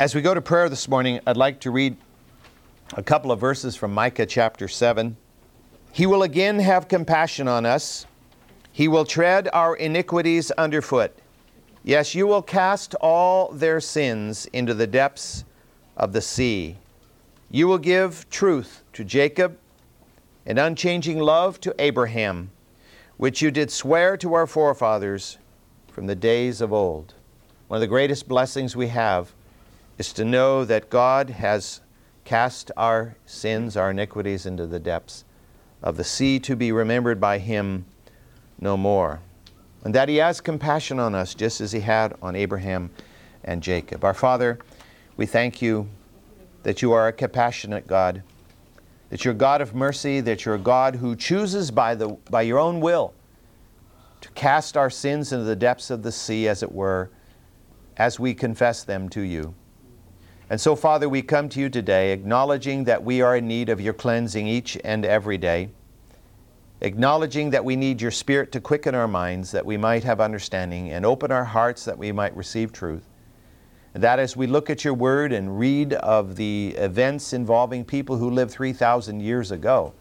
As we go to prayer this morning, I'd like to read a couple of verses from Micah chapter 7. He will again have compassion on us. He will tread our iniquities underfoot. Yes, you will cast all their sins into the depths of the sea. You will give truth to Jacob and unchanging love to Abraham, which you did swear to our forefathers from the days of old. One of the greatest blessings we have is to know that God has cast our sins, our iniquities into the depths of the sea to be remembered by Him no more. And that He has compassion on us just as He had on Abraham and Jacob. Our Father, we thank you that you are a compassionate God, that you're a God of mercy, that you're a God who chooses by, the, by your own will to cast our sins into the depths of the sea, as it were, as we confess them to you. And so, Father, we come to you today acknowledging that we are in need of your cleansing each and every day, acknowledging that we need your Spirit to quicken our minds that we might have understanding and open our hearts that we might receive truth. And that as we look at your word and read of the events involving people who lived 3,000 years ago,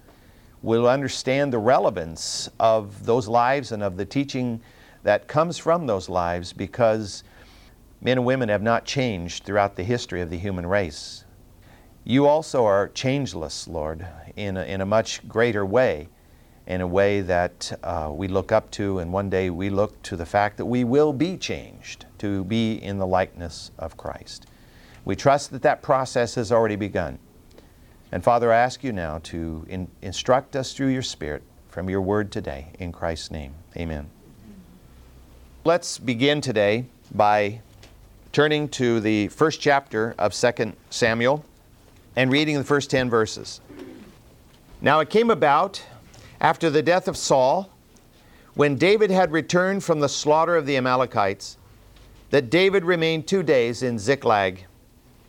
we'll understand the relevance of those lives and of the teaching that comes from those lives because Men and women have not changed throughout the history of the human race. You also are changeless, Lord, in a, in a much greater way, in a way that uh, we look up to, and one day we look to the fact that we will be changed to be in the likeness of Christ. We trust that that process has already begun. And Father, I ask you now to in, instruct us through your Spirit from your word today. In Christ's name, amen. Let's begin today by turning to the first chapter of 2 Samuel and reading the first 10 verses. Now it came about after the death of Saul, when David had returned from the slaughter of the Amalekites, that David remained two days in Ziklag.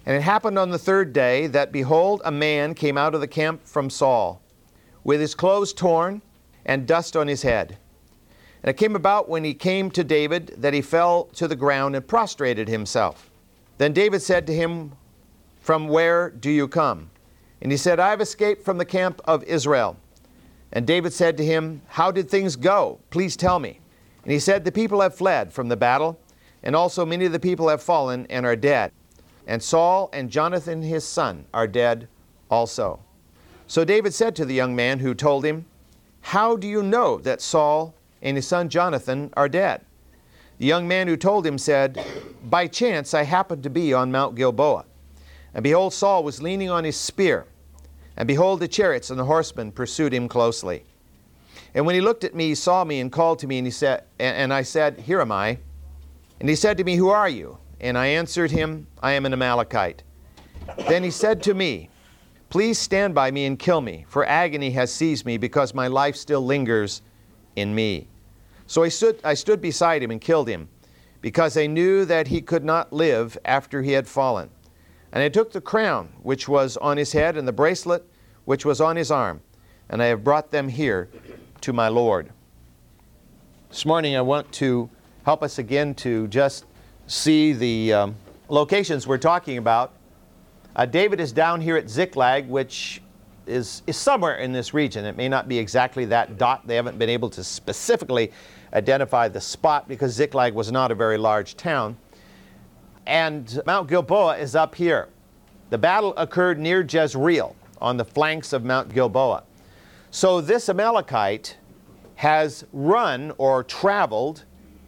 And it happened on the third day that, behold, a man came out of the camp from Saul, with his clothes torn and dust on his head. And it came about when he came to David that he fell to the ground and prostrated himself. Then David said to him, From where do you come? And he said, I have escaped from the camp of Israel. And David said to him, How did things go? Please tell me. And he said, The people have fled from the battle, and also many of the people have fallen and are dead. And Saul and Jonathan his son are dead also. So David said to the young man who told him, How do you know that Saul and his son Jonathan are dead. The young man who told him said, By chance I happened to be on Mount Gilboa. And behold, Saul was leaning on his spear. And behold, the chariots and the horsemen pursued him closely. And when he looked at me, he saw me and called to me, and he said, and I said, Here am I. And he said to me, Who are you? And I answered him, I am an Amalekite. Then he said to me, Please stand by me and kill me, for agony has seized me, because my life still lingers in me. So I stood, I stood beside him and killed him, because I knew that he could not live after he had fallen. And I took the crown which was on his head and the bracelet which was on his arm, and I have brought them here to my Lord. This morning I want to help us again to just see the um, locations we're talking about. Uh, David is down here at Ziklag, which is, is somewhere in this region. It may not be exactly that dot. They haven't been able to specifically identify the spot because Ziklag was not a very large town. And Mount Gilboa is up here. The battle occurred near Jezreel on the flanks of Mount Gilboa. So this Amalekite has run or traveled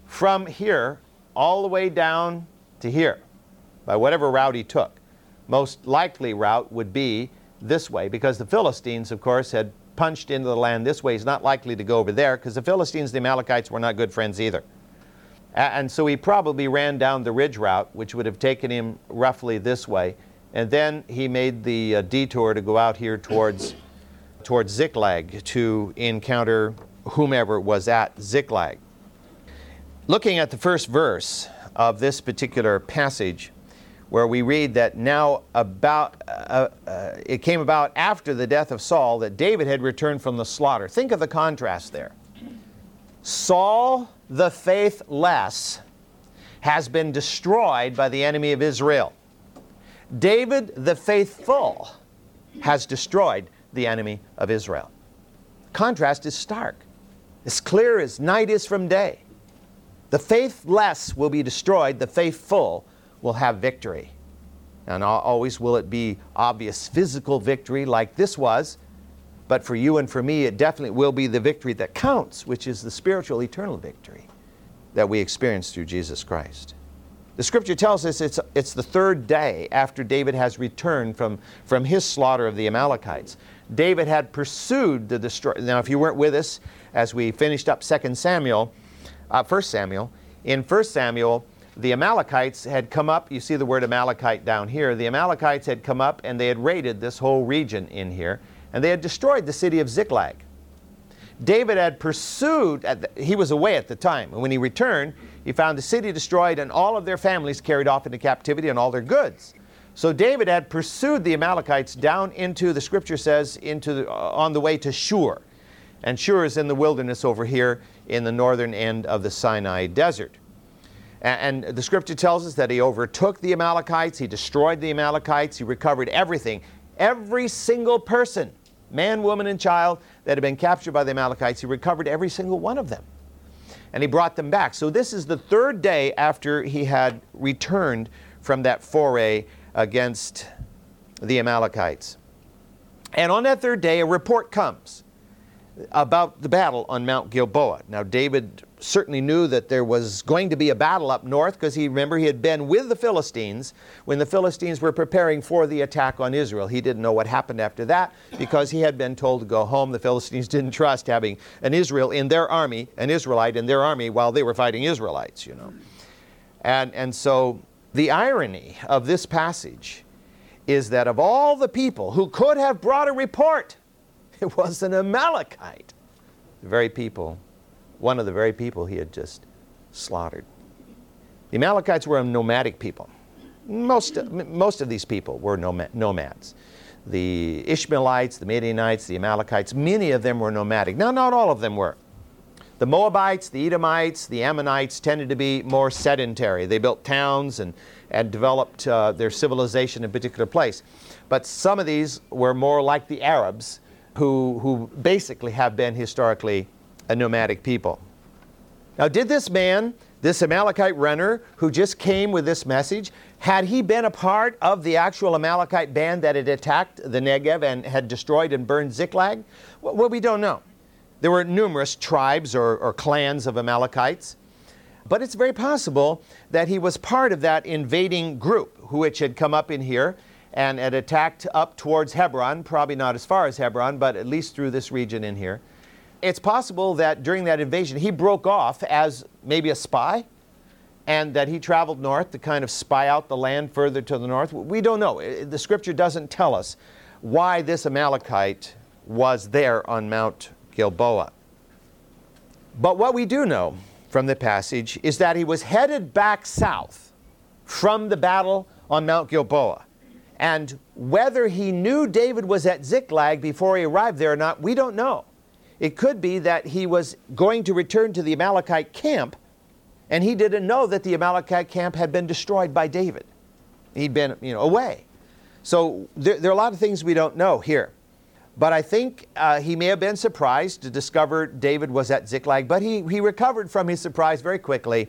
from here all the way down to here by whatever route he took. Most likely route would be this way because the Philistines, of course, had punched into the land this way. He's not likely to go over there because the Philistines, the Amalekites, were not good friends either. And so he probably ran down the ridge route, which would have taken him roughly this way. And then he made the uh, detour to go out here towards, towards Ziklag to encounter whomever was at Ziklag. Looking at the first verse of this particular passage, where we read that now about uh, uh, it came about after the death of Saul that David had returned from the slaughter. Think of the contrast there. Saul the faithless has been destroyed by the enemy of Israel. David the faithful has destroyed the enemy of Israel. Contrast is stark, as clear as night is from day. The faithless will be destroyed, the faithful will have victory. And always will it be obvious physical victory like this was, but for you and for me, it definitely will be the victory that counts, which is the spiritual eternal victory that we experience through Jesus Christ. The scripture tells us it's, it's the third day after David has returned from, from his slaughter of the Amalekites. David had pursued the destroy. Now, if you weren't with us as we finished up 2 Samuel, uh, 1 Samuel, in 1 Samuel, the Amalekites had come up. You see the word Amalekite down here. The Amalekites had come up and they had raided this whole region in here, and they had destroyed the city of Ziklag. David had pursued, the, he was away at the time, and when he returned, he found the city destroyed and all of their families carried off into captivity and all their goods. So David had pursued the Amalekites down into, the scripture says, into the, uh, on the way to Shur. And Shur is in the wilderness over here in the northern end of the Sinai desert. And, the scripture tells us that he overtook the Amalekites, he destroyed the Amalekites, he recovered everything. Every single person, man, woman, and child, that had been captured by the Amalekites, he recovered every single one of them. And he brought them back. So this is the third day after he had returned from that foray against the Amalekites. And on that third day, a report comes about the battle on Mount Gilboa. Now, David certainly knew that there was going to be a battle up north because he remember he had been with the Philistines when the Philistines were preparing for the attack on Israel. He didn't know what happened after that because he had been told to go home. The Philistines didn't trust having an Israel in their army, an Israelite in their army while they were fighting Israelites, you know. And, and so the irony of this passage is that of all the people who could have brought a report, it was an Amalekite. The very people, one of the very people he had just slaughtered. The Amalekites were a nomadic people. Most, most of these people were nomads. The Ishmaelites, the Midianites, the Amalekites, many of them were nomadic. Now, not all of them were. The Moabites, the Edomites, the Ammonites tended to be more sedentary. They built towns and, and developed uh, their civilization in a particular place. But some of these were more like the Arabs, who, who basically have been historically a nomadic people. Now, did this man, this Amalekite runner who just came with this message, had he been a part of the actual Amalekite band that had attacked the Negev and had destroyed and burned Ziklag? Well, we don't know. There were numerous tribes or, or clans of Amalekites, but it's very possible that he was part of that invading group which had come up in here and had attacked up towards Hebron, probably not as far as Hebron, but at least through this region in here. It's possible that during that invasion he broke off as maybe a spy and that he traveled north to kind of spy out the land further to the north. We don't know. The scripture doesn't tell us why this Amalekite was there on Mount Gilboa. But what we do know from the passage is that he was headed back south from the battle on Mount Gilboa. And whether he knew David was at Ziklag before he arrived there or not, we don't know. It could be that he was going to return to the Amalekite camp and he didn't know that the Amalekite camp had been destroyed by David. He'd been, you know, away. So there, there are a lot of things we don't know here. But I think uh, he may have been surprised to discover David was at Ziklag, but he, he recovered from his surprise very quickly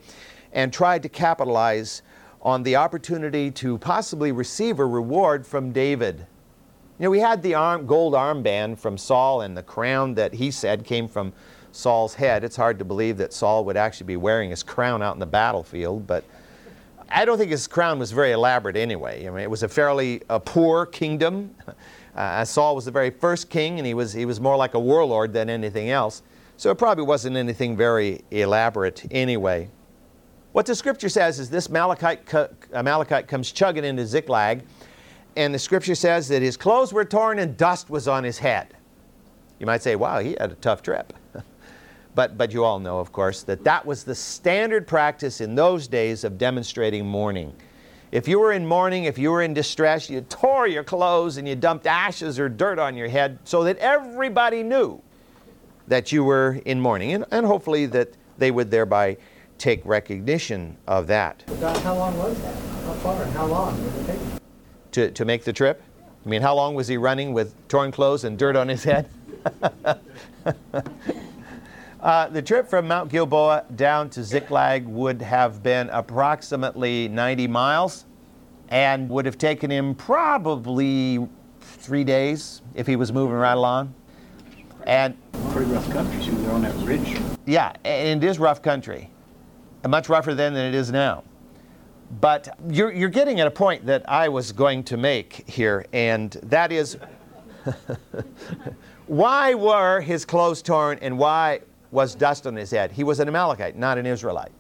and tried to capitalize on the opportunity to possibly receive a reward from David. You know, we had the arm, gold armband from Saul and the crown that he said came from Saul's head. It's hard to believe that Saul would actually be wearing his crown out in the battlefield, but I don't think his crown was very elaborate anyway. I mean, it was a fairly a poor kingdom. Uh, Saul was the very first king, and he was, he was more like a warlord than anything else. So it probably wasn't anything very elaborate anyway. What the scripture says is this Amalekite, Amalekite comes chugging into Ziklag, and the scripture says that his clothes were torn and dust was on his head. You might say, wow, he had a tough trip. but, but you all know, of course, that that was the standard practice in those days of demonstrating mourning. If you were in mourning, if you were in distress, you tore your clothes and you dumped ashes or dirt on your head so that everybody knew that you were in mourning. And, and hopefully that they would thereby take recognition of that. how long was that? How far and how long did it take? To, to make the trip? I mean, how long was he running with torn clothes and dirt on his head? uh, the trip from Mount Gilboa down to Ziklag would have been approximately 90 miles and would have taken him probably three days if he was moving right along. And pretty rough country. So they're on that ridge. yeah, and it is rough country, much rougher then than it is now. But you're, you're getting at a point that I was going to make here, and that is why were his clothes torn and why was dust on his head? He was an Amalekite, not an Israelite.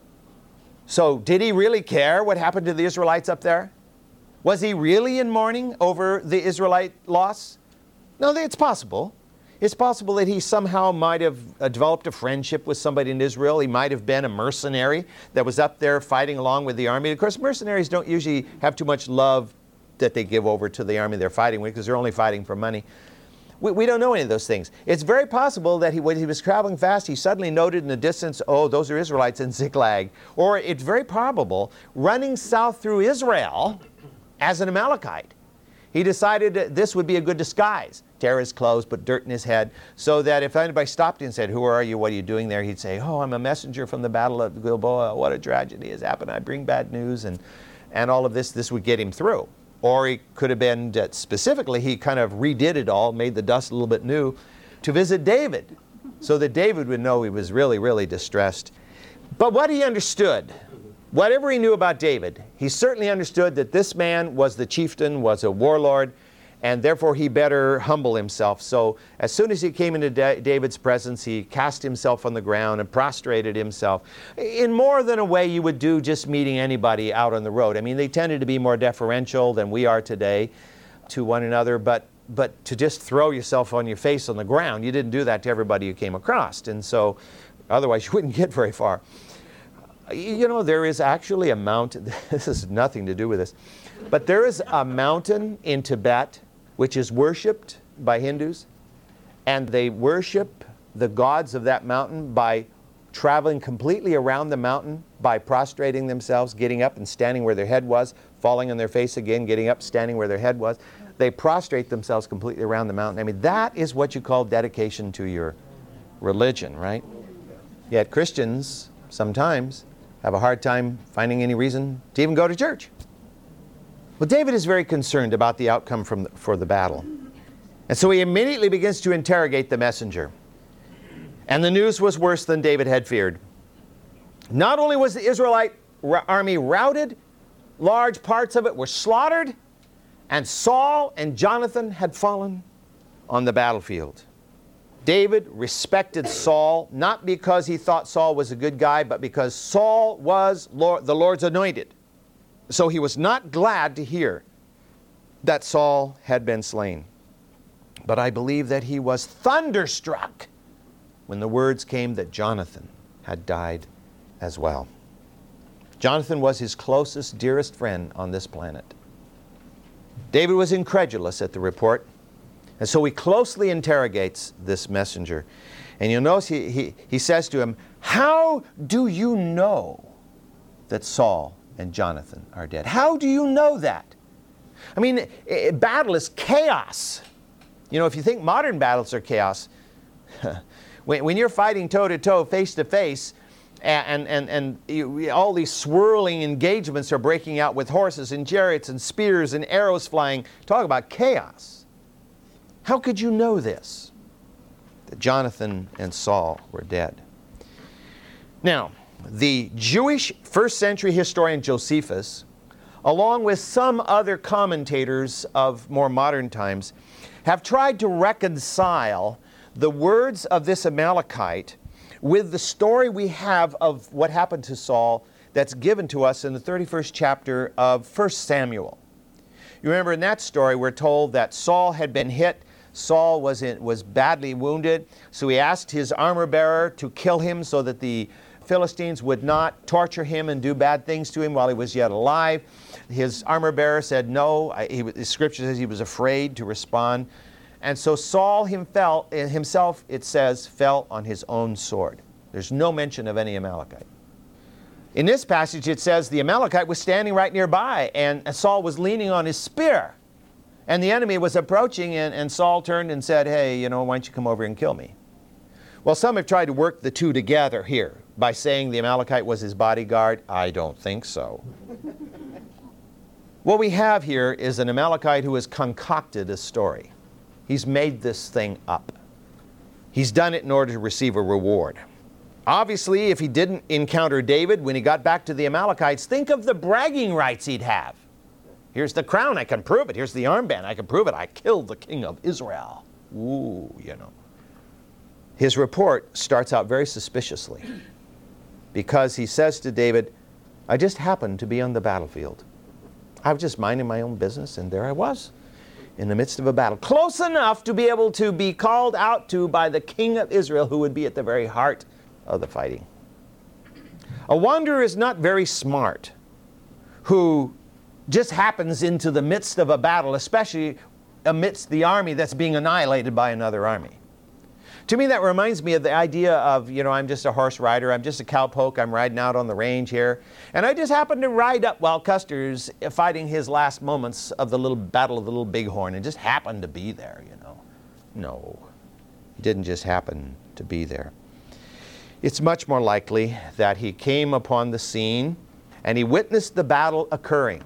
So, did he really care what happened to the Israelites up there? Was he really in mourning over the Israelite loss? No, it's possible. It's possible that he somehow might have uh, developed a friendship with somebody in Israel. He might have been a mercenary that was up there fighting along with the army. Of course, mercenaries don't usually have too much love that they give over to the army they're fighting with because they're only fighting for money. We, we don't know any of those things. It's very possible that he, when he was traveling fast, he suddenly noted in the distance, oh, those are Israelites in Ziklag. Or it's very probable, running south through Israel as an Amalekite, he decided this would be a good disguise. Tear his clothes, put dirt in his head, so that if anybody stopped him and said, Who are you? What are you doing there? He'd say, Oh, I'm a messenger from the Battle of Gilboa. What a tragedy has happened. I bring bad news. And, and all of this, this would get him through. Or he could have been, specifically, he kind of redid it all, made the dust a little bit new, to visit David, so that David would know he was really, really distressed. But what he understood Whatever he knew about David, he certainly understood that this man was the chieftain, was a warlord, and therefore he better humble himself. So as soon as he came into David's presence, he cast himself on the ground and prostrated himself in more than a way you would do just meeting anybody out on the road. I mean, they tended to be more deferential than we are today to one another, but but to just throw yourself on your face on the ground, you didn't do that to everybody you came across. And so otherwise you wouldn't get very far. You know, there is actually a mountain, this has nothing to do with this, but there is a mountain in Tibet which is worshiped by Hindus, and they worship the gods of that mountain by traveling completely around the mountain by prostrating themselves, getting up and standing where their head was, falling on their face again, getting up, standing where their head was. They prostrate themselves completely around the mountain. I mean, that is what you call dedication to your religion, right? Yet Christians sometimes have a hard time finding any reason to even go to church. Well, David is very concerned about the outcome from the, for the battle. And so he immediately begins to interrogate the messenger. And the news was worse than David had feared. Not only was the Israelite army routed, large parts of it were slaughtered, and Saul and Jonathan had fallen on the battlefield. David respected Saul not because he thought Saul was a good guy, but because Saul was Lord, the Lord's anointed. So he was not glad to hear that Saul had been slain. But I believe that he was thunderstruck when the words came that Jonathan had died as well. Jonathan was his closest, dearest friend on this planet. David was incredulous at the report. And so he closely interrogates this messenger. And you'll notice he, he, he says to him, How do you know that Saul and Jonathan are dead? How do you know that? I mean, it, it, battle is chaos. You know, if you think modern battles are chaos, when, when you're fighting toe to toe, face to face, and, and, and you, all these swirling engagements are breaking out with horses and chariots and spears and arrows flying, talk about chaos. How could you know this? That Jonathan and Saul were dead. Now, the Jewish first century historian Josephus, along with some other commentators of more modern times, have tried to reconcile the words of this Amalekite with the story we have of what happened to Saul that's given to us in the 31st chapter of 1 Samuel. You remember in that story, we're told that Saul had been hit Saul was, in, was badly wounded, so he asked his armor bearer to kill him so that the Philistines would not torture him and do bad things to him while he was yet alive. His armor bearer said no. He, the scripture says he was afraid to respond. And so Saul eh, himself, it says, fell on his own sword. There's no mention of any Amalekite. In this passage, it says the Amalekite was standing right nearby, and Saul was leaning on his spear. And the enemy was approaching, and, and Saul turned and said, Hey, you know, why don't you come over and kill me? Well, some have tried to work the two together here by saying the Amalekite was his bodyguard. I don't think so. what we have here is an Amalekite who has concocted a story. He's made this thing up. He's done it in order to receive a reward. Obviously, if he didn't encounter David when he got back to the Amalekites, think of the bragging rights he'd have. Here's the crown, I can prove it. Here's the armband, I can prove it. I killed the king of Israel. Ooh, you know. His report starts out very suspiciously because he says to David, I just happened to be on the battlefield. I was just minding my own business, and there I was in the midst of a battle, close enough to be able to be called out to by the king of Israel, who would be at the very heart of the fighting. A wanderer is not very smart who just happens into the midst of a battle, especially amidst the army that's being annihilated by another army. To me, that reminds me of the idea of, you know, I'm just a horse rider, I'm just a cowpoke, I'm riding out on the range here, and I just happen to ride up while Custer's fighting his last moments of the little battle of the little bighorn and just happened to be there, you know. No, he didn't just happen to be there. It's much more likely that he came upon the scene and he witnessed the battle occurring.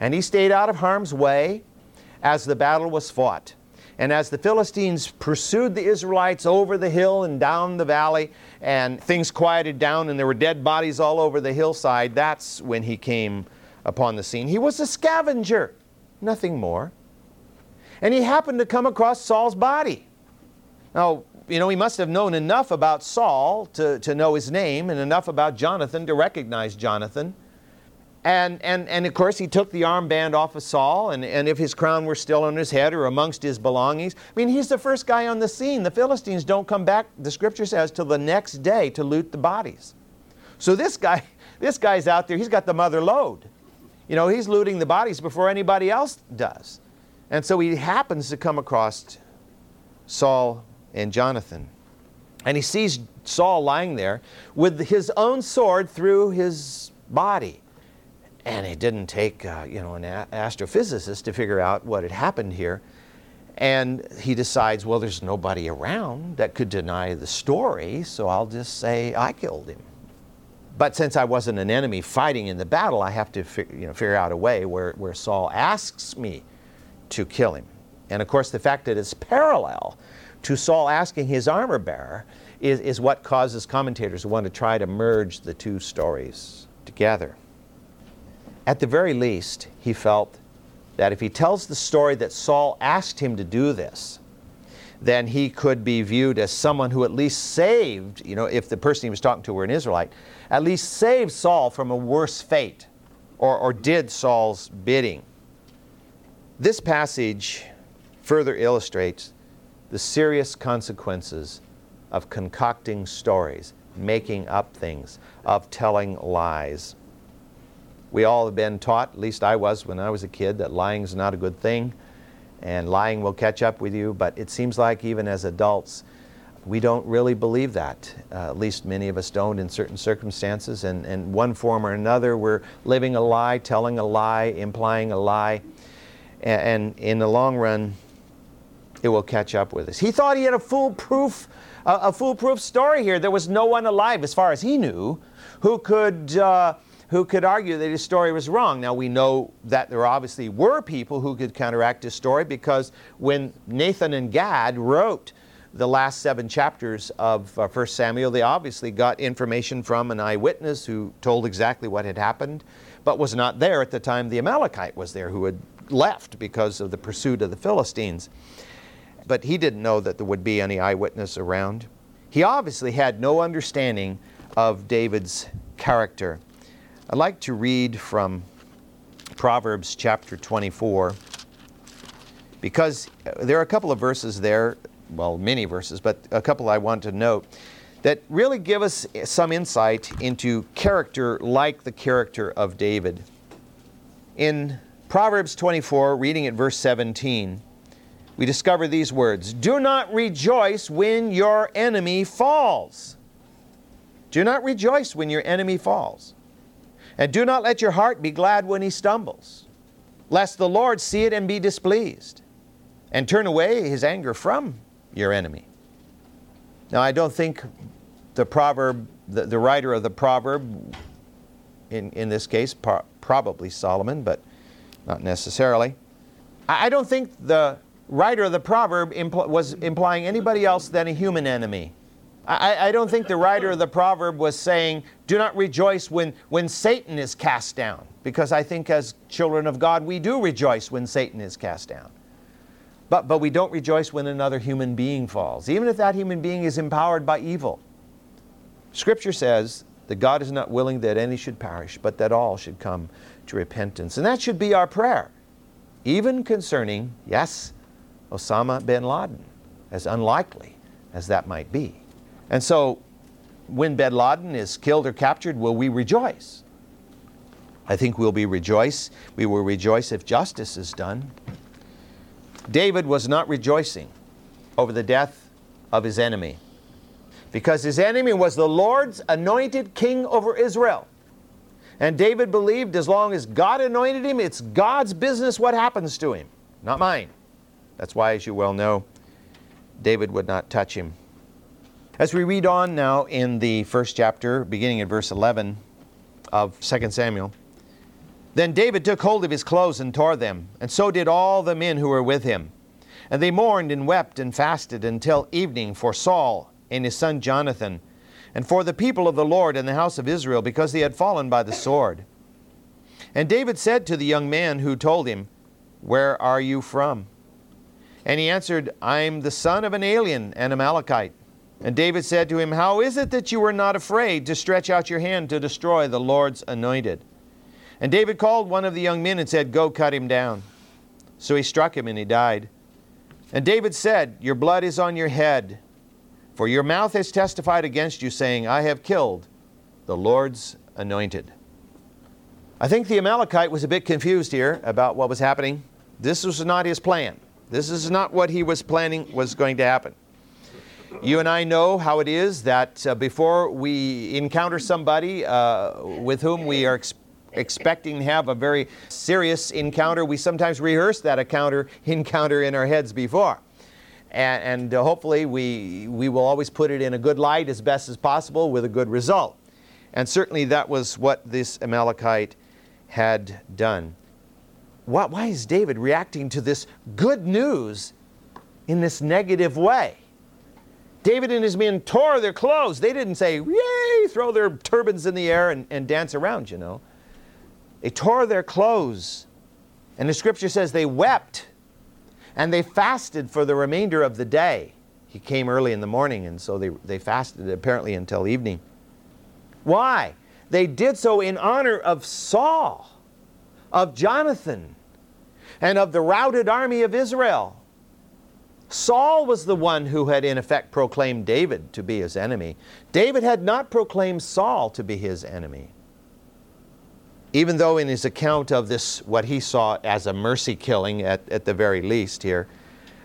And he stayed out of harm's way as the battle was fought. And as the Philistines pursued the Israelites over the hill and down the valley, and things quieted down and there were dead bodies all over the hillside, that's when he came upon the scene. He was a scavenger, nothing more. And he happened to come across Saul's body. Now, you know, he must have known enough about Saul to, to know his name and enough about Jonathan to recognize Jonathan. And, and, and of course, he took the armband off of Saul, and, and if his crown were still on his head or amongst his belongings, I mean, he's the first guy on the scene. The Philistines don't come back, the scripture says, till the next day to loot the bodies. So this guy, this guy's out there, he's got the mother load. You know, he's looting the bodies before anybody else does. And so he happens to come across Saul and Jonathan. And he sees Saul lying there with his own sword through his body. And it didn't take, uh, you know, an a- astrophysicist to figure out what had happened here. And he decides, well, there's nobody around that could deny the story, so I'll just say I killed him. But since I wasn't an enemy fighting in the battle, I have to you know, figure out a way where, where Saul asks me to kill him. And of course, the fact that it's parallel to Saul asking his armor bearer is, is what causes commentators to want to try to merge the two stories together. At the very least, he felt that if he tells the story that Saul asked him to do this, then he could be viewed as someone who at least saved, you know, if the person he was talking to were an Israelite, at least saved Saul from a worse fate or, or did Saul's bidding. This passage further illustrates the serious consequences of concocting stories, making up things, of telling lies. We all have been taught, at least I was when I was a kid, that lying is not a good thing and lying will catch up with you. But it seems like even as adults, we don't really believe that. Uh, at least many of us don't in certain circumstances. And in one form or another, we're living a lie, telling a lie, implying a lie. And, and in the long run, it will catch up with us. He thought he had a foolproof, uh, a foolproof story here. There was no one alive, as far as he knew, who could. Uh, who could argue that his story was wrong. Now, we know that there obviously were people who could counteract his story because when Nathan and Gad wrote the last seven chapters of uh, 1 Samuel, they obviously got information from an eyewitness who told exactly what had happened, but was not there at the time the Amalekite was there, who had left because of the pursuit of the Philistines. But he didn't know that there would be any eyewitness around. He obviously had no understanding of David's character. I'd like to read from Proverbs chapter 24 because there are a couple of verses there, well, many verses, but a couple I want to note that really give us some insight into character like the character of David. In Proverbs 24, reading at verse 17, we discover these words Do not rejoice when your enemy falls. Do not rejoice when your enemy falls. And do not let your heart be glad when he stumbles. lest the Lord see it and be displeased, and turn away his anger from your enemy. Now, I don't think the proverb, the, the writer of the proverb, in, in this case, pro- probably Solomon, but not necessarily. I, I don't think the writer of the proverb impl- was implying anybody else than a human enemy. I, I, don't think the writer of the proverb was saying, do not rejoice when, when Satan is cast down, because I think as children of God, we do rejoice when Satan is cast down. But, but we don't rejoice when another human being falls, even if that human being is empowered by evil. Scripture says that God is not willing that any should perish, but that all should come to repentance. And that should be our prayer, even concerning, yes, Osama bin Laden, as unlikely as that might be. And so, when bin Laden is killed or captured, will we rejoice? I think we'll be rejoice. We will rejoice if justice is done. David was not rejoicing over the death of his enemy because his enemy was the Lord's anointed king over Israel. And David believed as long as God anointed him, it's God's business what happens to him, not mine. That's why, as you well know, David would not touch him. As we read on now in the first chapter, beginning at verse 11 of 2 Samuel, then David took hold of his clothes and tore them, and so did all the men who were with him. And they mourned and wept and fasted until evening for Saul and his son Jonathan, and for the people of the Lord and the house of Israel, because they had fallen by the sword. And David said to the young man who told him, Where are you from? And he answered, I'm the son of an alien, an Amalekite. And David said to him, How is it that you were not afraid to stretch out your hand to destroy the Lord's anointed? And David called one of the young men and said, Go cut him down. So he struck him and he died. And David said, Your blood is on your head, for your mouth has testified against you, saying, I have killed the Lord's anointed. I think the Amalekite was a bit confused here about what was happening. This was not his plan. This is not what he was planning was going to happen. You and I know how it is that uh, before we encounter somebody uh, with whom we are ex- expecting to have a very serious encounter, we sometimes rehearse that encounter, encounter in our heads before. And, and uh, hopefully, we, we will always put it in a good light as best as possible with a good result. And certainly, that was what this Amalekite had done. Why, why is David reacting to this good news in this negative way? David and his men tore their clothes. They didn't say, yay, throw their turbans in the air and, and dance around, you know. They tore their clothes. And the scripture says they wept and they fasted for the remainder of the day. He came early in the morning, and so they, they fasted apparently until evening. Why? They did so in honor of Saul, of Jonathan, and of the routed army of Israel. Saul was the one who had, in effect, proclaimed David to be his enemy. David had not proclaimed Saul to be his enemy. Even though, in his account of this, what he saw as a mercy killing at, at the very least here,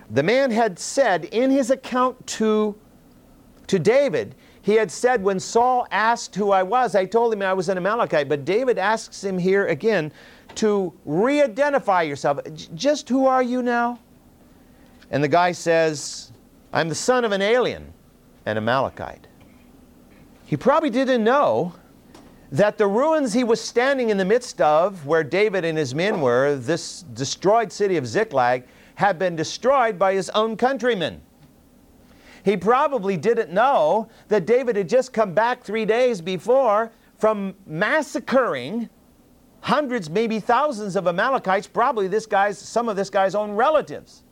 the man had said in his account to, to David, he had said, when Saul asked who I was, I told him I was an Amalekite. But David asks him here again to re identify yourself. Just who are you now? And the guy says, I'm the son of an alien, an Amalekite. He probably didn't know that the ruins he was standing in the midst of, where David and his men were, this destroyed city of Ziklag, had been destroyed by his own countrymen. He probably didn't know that David had just come back three days before from massacring hundreds, maybe thousands of Amalekites, probably this guy's, some of this guy's own relatives.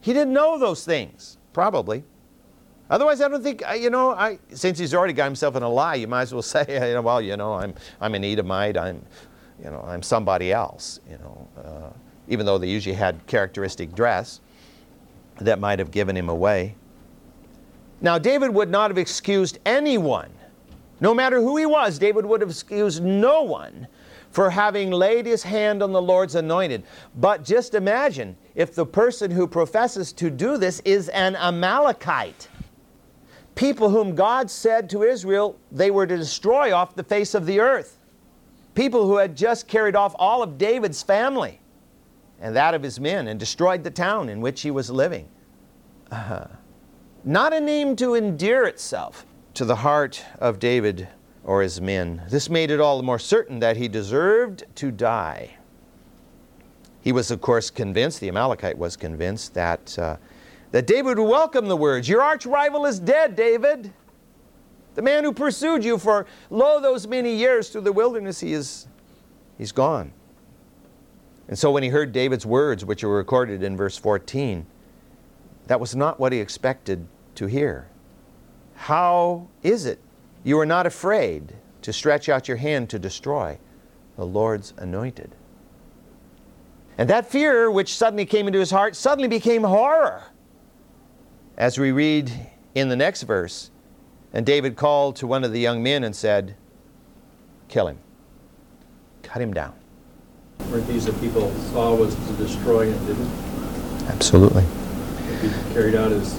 He didn't know those things, probably. Otherwise, I don't think, you know, I, since he's already got himself in a lie, you might as well say, you know, well, you know, I'm, I'm an Edomite, I'm, you know, I'm somebody else, you know, uh, even though they usually had characteristic dress that might have given him away. Now, David would not have excused anyone, no matter who he was, David would have excused no one for having laid his hand on the Lord's anointed. But just imagine if the person who professes to do this is an Amalekite, people whom God said to Israel they were to destroy off the face of the earth, people who had just carried off all of David's family. and that of his men and destroyed the town in which he was living. Uh, not a name to endear itself to the heart of David or his men. This made it all the more certain that he deserved to die. He was, of course, convinced, the Amalekite was convinced, that, uh, that David would welcome the words Your arch rival is dead, David. The man who pursued you for, lo, those many years through the wilderness, he is, he's gone. And so when he heard David's words, which are recorded in verse 14, that was not what he expected to hear. How is it you are not afraid to stretch out your hand to destroy the Lord's anointed? And that fear which suddenly came into his heart suddenly became horror. As we read in the next verse, and David called to one of the young men and said, Kill him, cut him down. Weren't these the people Saul was to destroy and didn't? Absolutely. If he carried out his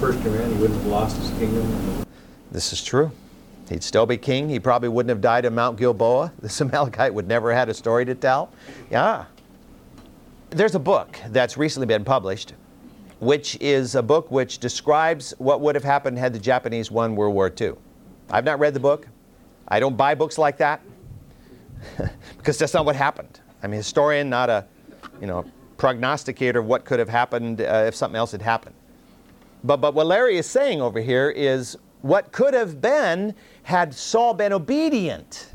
first command, he wouldn't have lost his kingdom. This is true. He'd still be king. He probably wouldn't have died at Mount Gilboa. This Amalekite would never have had a story to tell. Yeah. There's a book that's recently been published, which is a book which describes what would have happened had the Japanese won World War II. I've not read the book. I don't buy books like that because that's not what happened. I'm a historian, not a, you know, prognosticator of what could have happened uh, if something else had happened. But, but what Larry is saying over here is what could have been had Saul been obedient.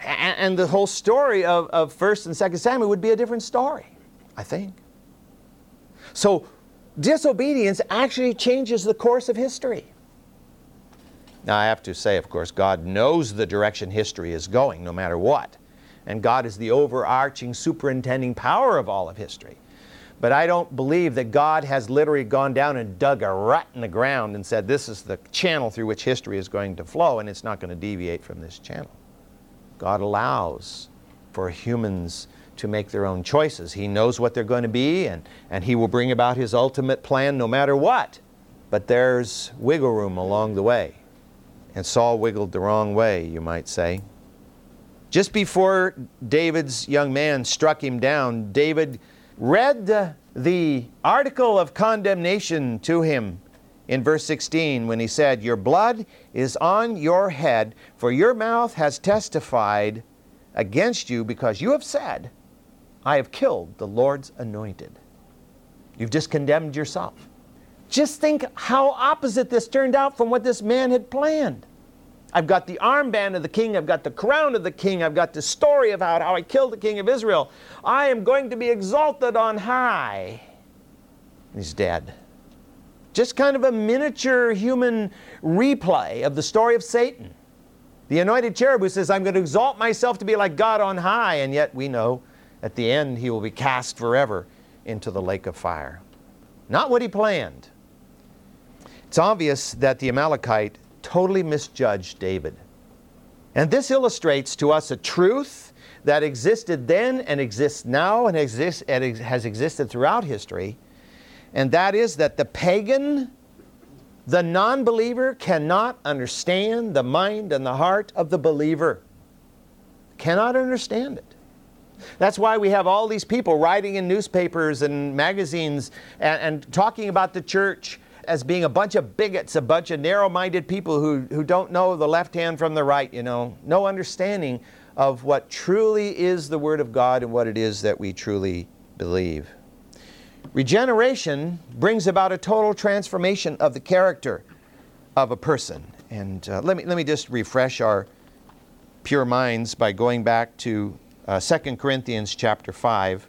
And, and the whole story of, of 1st and 2nd Samuel would be a different story, I think. So disobedience actually changes the course of history. Now, I have to say, of course, God knows the direction history is going, no matter what. And God is the overarching, superintending power of all of history. But I don't believe that God has literally gone down and dug a rut in the ground and said, this is the channel through which history is going to flow, and it's not going to deviate from this channel. God allows for humans to make their own choices. He knows what they're going to be, and, and He will bring about His ultimate plan no matter what. But there's wiggle room along the way. And Saul wiggled the wrong way, you might say. Just before David's young man struck him down, David read the, article of condemnation to him in verse 16 when he said, Your blood is on your head, for your mouth has testified against you because you have said, I have killed the Lord's anointed. You've just condemned yourself. Just think how opposite this turned out from what this man had planned. I've got the armband of the king, I've got the crown of the king, I've got the story about how I killed the king of Israel. I am going to be exalted on high. He's dead. Just kind of a miniature human replay of the story of Satan. The anointed cherub who says, I'm going to exalt myself to be like God on high, and yet we know at the end he will be cast forever into the lake of fire. Not what he planned. It's obvious that the Amalekite totally misjudged David. And this illustrates to us a truth that existed then and exists now and, exists, and has existed throughout history, and that is that the pagan, the non believer, cannot understand the mind and the heart of the believer. Cannot understand it. That's why we have all these people writing in newspapers and magazines and, and talking about the church as being a bunch of bigots, a bunch of narrow minded people who, who don't know the left hand from the right, you know, no understanding of what truly is the Word of God and what it is that we truly believe. Regeneration brings about a total transformation of the character of a person. And uh, let, me, let me just refresh our pure minds by going back to uh, 2 Corinthians chapter 5.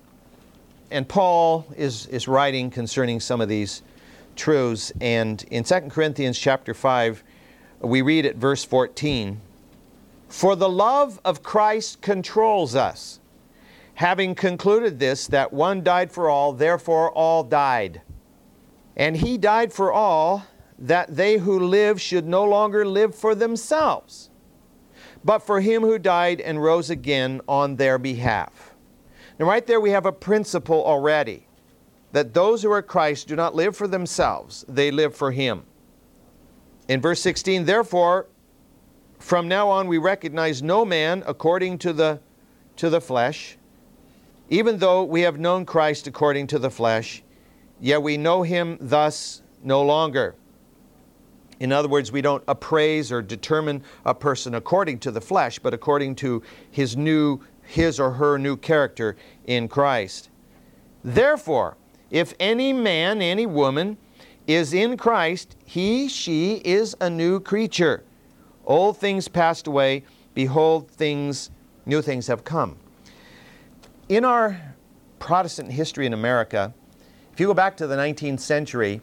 And Paul is, is writing concerning some of these truths. And in 2 Corinthians chapter 5, we read at verse 14 For the love of Christ controls us, having concluded this, that one died for all, therefore all died. And he died for all, that they who live should no longer live for themselves, but for him who died and rose again on their behalf. Now, right there, we have a principle already that those who are Christ do not live for themselves, they live for Him. In verse 16, therefore, from now on we recognize no man according to the, to the flesh. Even though we have known Christ according to the flesh, yet we know him thus no longer. In other words, we don't appraise or determine a person according to the flesh, but according to his new his or her new character in Christ. Therefore, if any man, any woman is in Christ, he, she is a new creature. Old things passed away, behold, things, new things have come. In our Protestant history in America, if you go back to the 19th century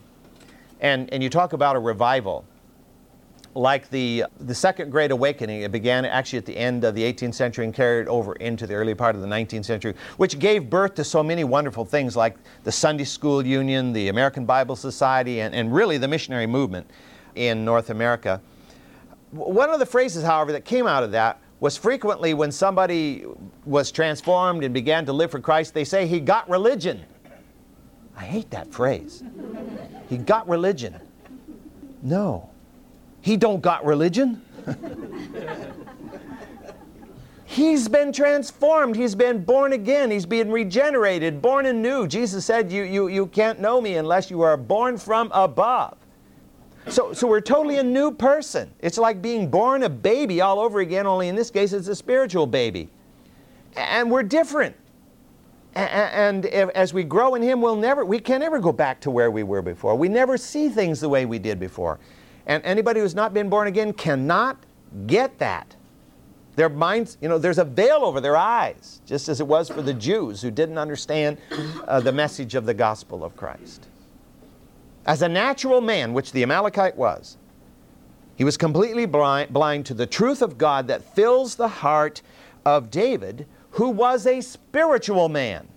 and, and you talk about a revival, like the, the Second Great Awakening, it began actually at the end of the 18th century and carried over into the early part of the 19th century, which gave birth to so many wonderful things like the Sunday School Union, the American Bible Society, and, and really the missionary movement in North America. One of the phrases, however, that came out of that was frequently when somebody was transformed and began to live for Christ, they say he got religion. I hate that phrase. He got religion. No. He don't got religion. He's been transformed. He's been born again. He's been regenerated, born anew. Jesus said, you, you, you can't know me unless you are born from above. So, so we're totally a new person. It's like being born a baby all over again, only in this case it's a spiritual baby. And we're different. And as we grow in Him, we'll never, we can never go back to where we were before. We never see things the way we did before. And anybody who's not been born again cannot get that. Their minds, you know, there's a veil over their eyes, just as it was for the Jews who didn't understand uh, the message of the gospel of Christ. As a natural man, which the Amalekite was, he was completely blind, blind to the truth of God that fills the heart of David, who was a spiritual man.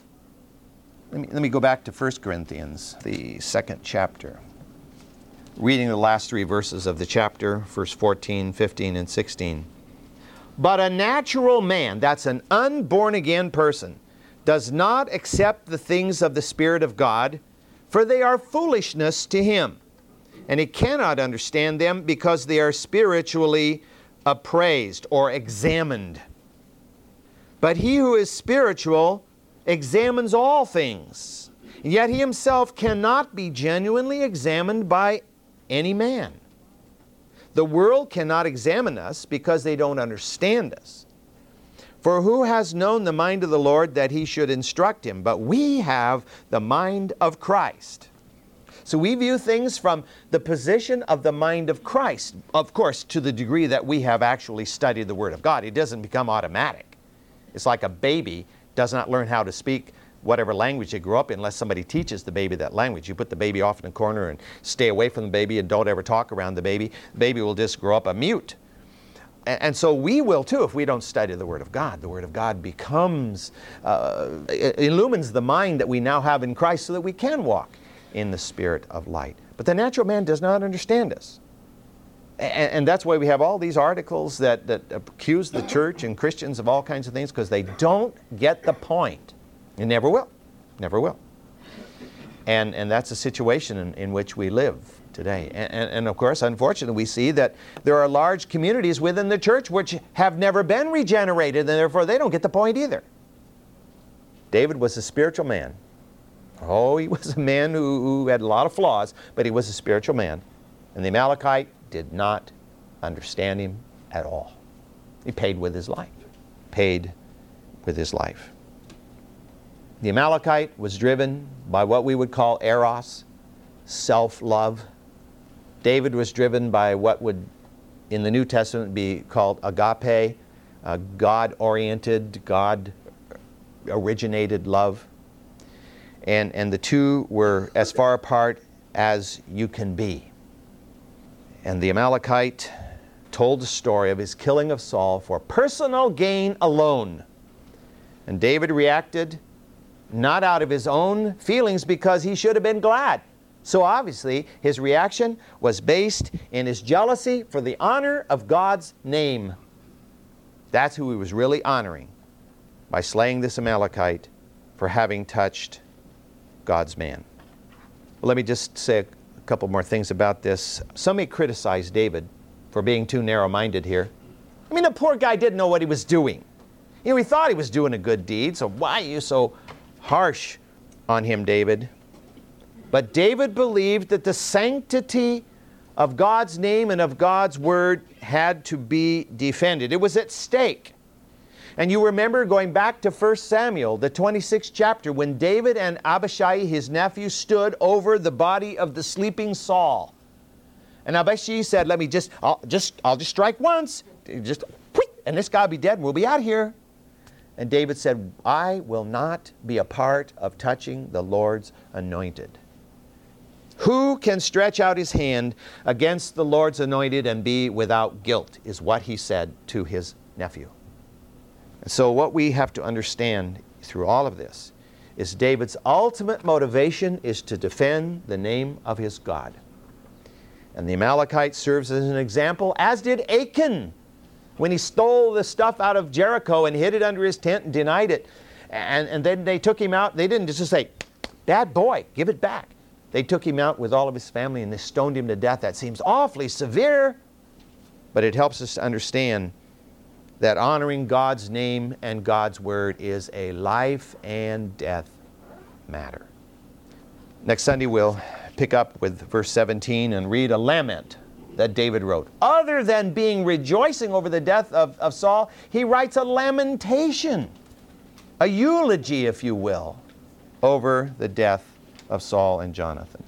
Let me, let me go back to 1 Corinthians, the second chapter reading the last three verses of the chapter, verse 14, 15, and 16. But a natural man, that's an unborn again person, does not accept the things of the Spirit of God, for they are foolishness to him. And he cannot understand them because they are spiritually appraised or examined. But he who is spiritual examines all things. Yet he himself cannot be genuinely examined by any man. The world cannot examine us because they don't understand us. For who has known the mind of the Lord that he should instruct him? But we have the mind of Christ. So we view things from the position of the mind of Christ. Of course, to the degree that we have actually studied the Word of God, it doesn't become automatic. It's like a baby does not learn how to speak whatever language they grew up in unless somebody teaches the baby that language. You put the baby off in a corner and stay away from the baby and don't ever talk around the baby. The baby will just grow up a mute. And, so we will too if we don't study the Word of God. The Word of God becomes, uh, illumines the mind that we now have in Christ so that we can walk in the Spirit of light. But the natural man does not understand us. And, and that's why we have all these articles that, that accuse the church and Christians of all kinds of things because they don't get the point. It never will. Never will. And, and that's a situation in, in which we live today. And, and, and, of course, unfortunately, we see that there are large communities within the church which have never been regenerated, and therefore they don't get the point either. David was a spiritual man. Oh, he was a man who, who had a lot of flaws, but he was a spiritual man. And the Amalekite did not understand him at all. He paid with his life. Paid with his life. The Amalekite was driven by what we would call eros, self love. David was driven by what would in the New Testament be called agape, God oriented, God originated love. And, and the two were as far apart as you can be. And the Amalekite told the story of his killing of Saul for personal gain alone. And David reacted not out of his own feelings because he should have been glad. So obviously, his reaction was based in his jealousy for the honor of God's name. That's who he was really honoring by slaying this Amalekite for having touched God's man. Well, let me just say a couple more things about this. Some may criticize David for being too narrow minded here. I mean, the poor guy didn't know what he was doing. You know, he thought he was doing a good deed, so why are you so harsh on him, David? But David believed that the sanctity of God's name and of God's word had to be defended. It was at stake. And you remember going back to 1 Samuel, the 26th chapter, when David and Abishai, his nephew, stood over the body of the sleeping Saul. And Abishai said, Let me just, I'll just, I'll just strike once, just, and this guy will be dead, and we'll be out here. And David said, I will not be a part of touching the Lord's anointed. Who can stretch out his hand against the Lord's anointed and be without guilt, is what he said to his nephew. And so, what we have to understand through all of this is David's ultimate motivation is to defend the name of his God. And the Amalekite serves as an example, as did Achan when he stole the stuff out of Jericho and hid it under his tent and denied it. And, and then they took him out. They didn't just say, Bad boy, give it back. They took him out with all of his family and they stoned him to death. That seems awfully severe, but it helps us to understand that honoring God's name and God's word is a life and death matter. Next Sunday, we'll pick up with verse 17 and read a lament that David wrote. Other than being rejoicing over the death of, of Saul, he writes a lamentation, a eulogy, if you will, over the death of Saul and Jonathan.